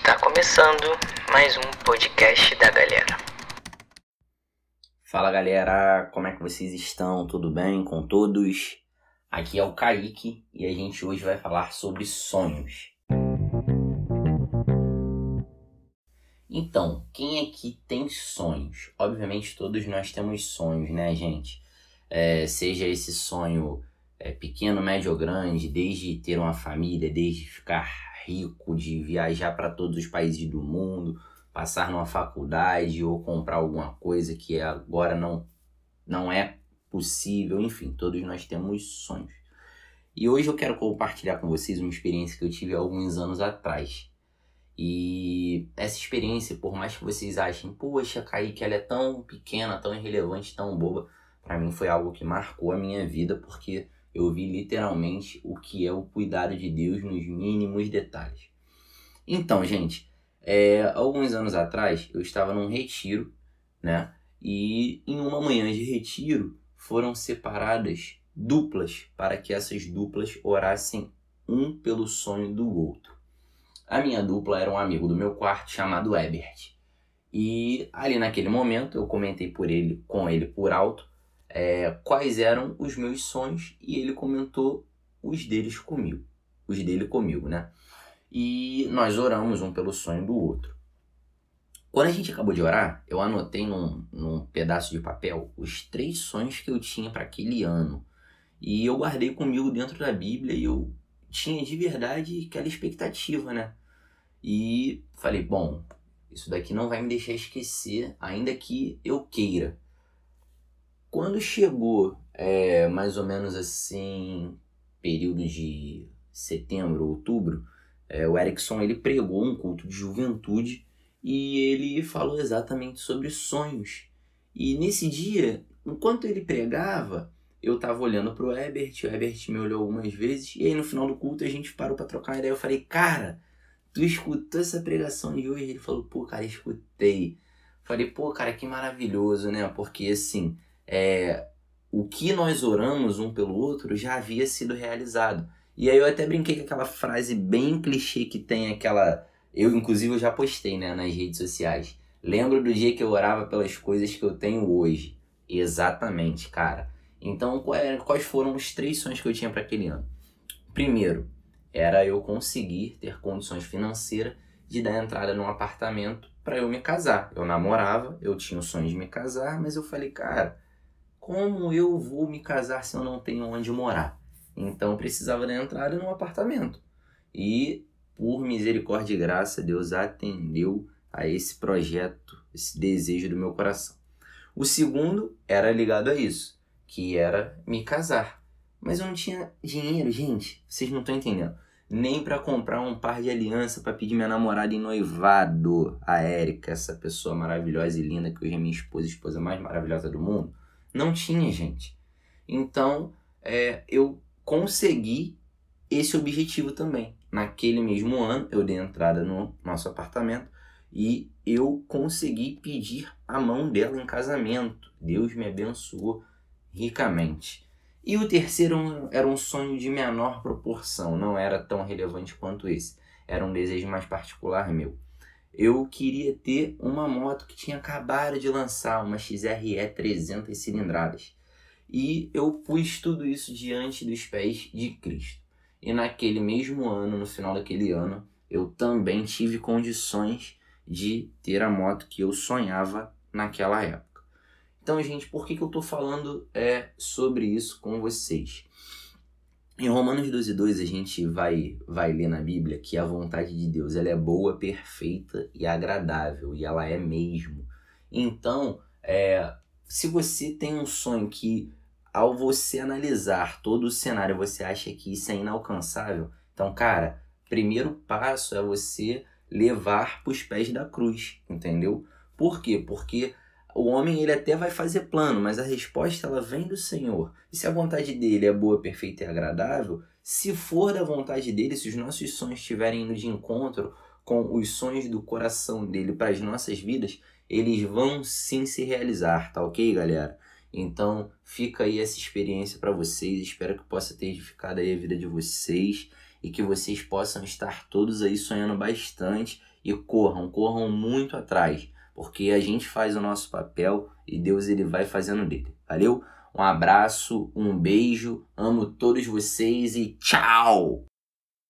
Está começando mais um podcast da galera. Fala galera, como é que vocês estão? Tudo bem com todos? Aqui é o Kaique e a gente hoje vai falar sobre sonhos. Então, quem aqui tem sonhos? Obviamente todos nós temos sonhos, né, gente? É, seja esse sonho é, pequeno, médio ou grande, desde ter uma família, desde ficar rico, de viajar para todos os países do mundo, passar numa faculdade ou comprar alguma coisa que agora não, não é possível, enfim, todos nós temos sonhos. E hoje eu quero compartilhar com vocês uma experiência que eu tive alguns anos atrás. E essa experiência, por mais que vocês achem, poxa, Kaique, ela é tão pequena, tão irrelevante, tão boba, para mim foi algo que marcou a minha vida, porque eu vi literalmente o que é o cuidado de Deus nos mínimos detalhes. Então, gente, é, alguns anos atrás eu estava num retiro, né? E em uma manhã de retiro foram separadas duplas para que essas duplas orassem um pelo sonho do outro. A minha dupla era um amigo do meu quarto chamado Ebert. E ali naquele momento eu comentei por ele com ele por alto é, quais eram os meus sonhos e ele comentou os deles comigo, os dele comigo, né? E nós oramos um pelo sonho do outro. Quando a gente acabou de orar, eu anotei num, num pedaço de papel os três sonhos que eu tinha para aquele ano. E eu guardei comigo dentro da Bíblia e eu tinha de verdade aquela expectativa, né? E falei, bom, isso daqui não vai me deixar esquecer, ainda que eu queira. Quando chegou é, mais ou menos assim, período de setembro, outubro, é, o Erickson ele pregou um culto de juventude e ele falou exatamente sobre sonhos. E nesse dia, enquanto ele pregava, eu tava olhando pro Ebert, o Ebert me olhou algumas vezes, e aí no final do culto a gente parou para trocar uma ideia. Eu falei, cara, tu escutou essa pregação de hoje? Ele falou, pô, cara, escutei. Falei, pô, cara, que maravilhoso, né? Porque assim, é, o que nós oramos um pelo outro já havia sido realizado. E aí eu até brinquei com aquela frase bem clichê que tem aquela. Eu, inclusive, eu já postei né, nas redes sociais. Lembro do dia que eu orava pelas coisas que eu tenho hoje. Exatamente, cara. Então, quais foram os três sonhos que eu tinha para aquele ano? Primeiro, era eu conseguir ter condições financeiras de dar entrada num apartamento para eu me casar. Eu namorava, eu tinha o sonho de me casar, mas eu falei, cara, como eu vou me casar se eu não tenho onde morar? Então precisava da entrada num apartamento. E por misericórdia e graça, Deus atendeu a esse projeto, esse desejo do meu coração. O segundo era ligado a isso, que era me casar. Mas eu não tinha dinheiro, gente. Vocês não estão entendendo. Nem para comprar um par de aliança para pedir minha namorada em noivado, a Érica, essa pessoa maravilhosa e linda que hoje é minha esposa, esposa mais maravilhosa do mundo. Não tinha, gente. Então, é, eu consegui esse objetivo também. Naquele mesmo ano, eu dei entrada no nosso apartamento e eu consegui pedir a mão dela em casamento. Deus me abençoou ricamente. E o terceiro era um sonho de menor proporção, não era tão relevante quanto esse. Era um desejo mais particular meu eu queria ter uma moto que tinha acabado de lançar, uma XRE 300 cilindradas. E eu pus tudo isso diante dos pés de Cristo. E naquele mesmo ano, no final daquele ano, eu também tive condições de ter a moto que eu sonhava naquela época. Então, gente, por que, que eu estou falando é, sobre isso com vocês? Em Romanos 12, 2 a gente vai, vai ler na Bíblia que a vontade de Deus ela é boa, perfeita e agradável, e ela é mesmo. Então, é, se você tem um sonho que, ao você analisar todo o cenário, você acha que isso é inalcançável, então, cara, primeiro passo é você levar para os pés da cruz, entendeu? Por quê? Porque o homem ele até vai fazer plano, mas a resposta ela vem do Senhor. E se a vontade dele é boa, perfeita e agradável, se for da vontade dele, se os nossos sonhos estiverem indo de encontro com os sonhos do coração dele para as nossas vidas, eles vão sim se realizar, tá ok, galera? Então, fica aí essa experiência para vocês. Espero que possa ter edificado aí a vida de vocês. e que vocês possam estar todos aí sonhando bastante e corram, corram muito atrás, porque a gente faz o nosso papel e Deus ele vai fazendo dele. Valeu? Um abraço, um beijo, amo todos vocês e tchau!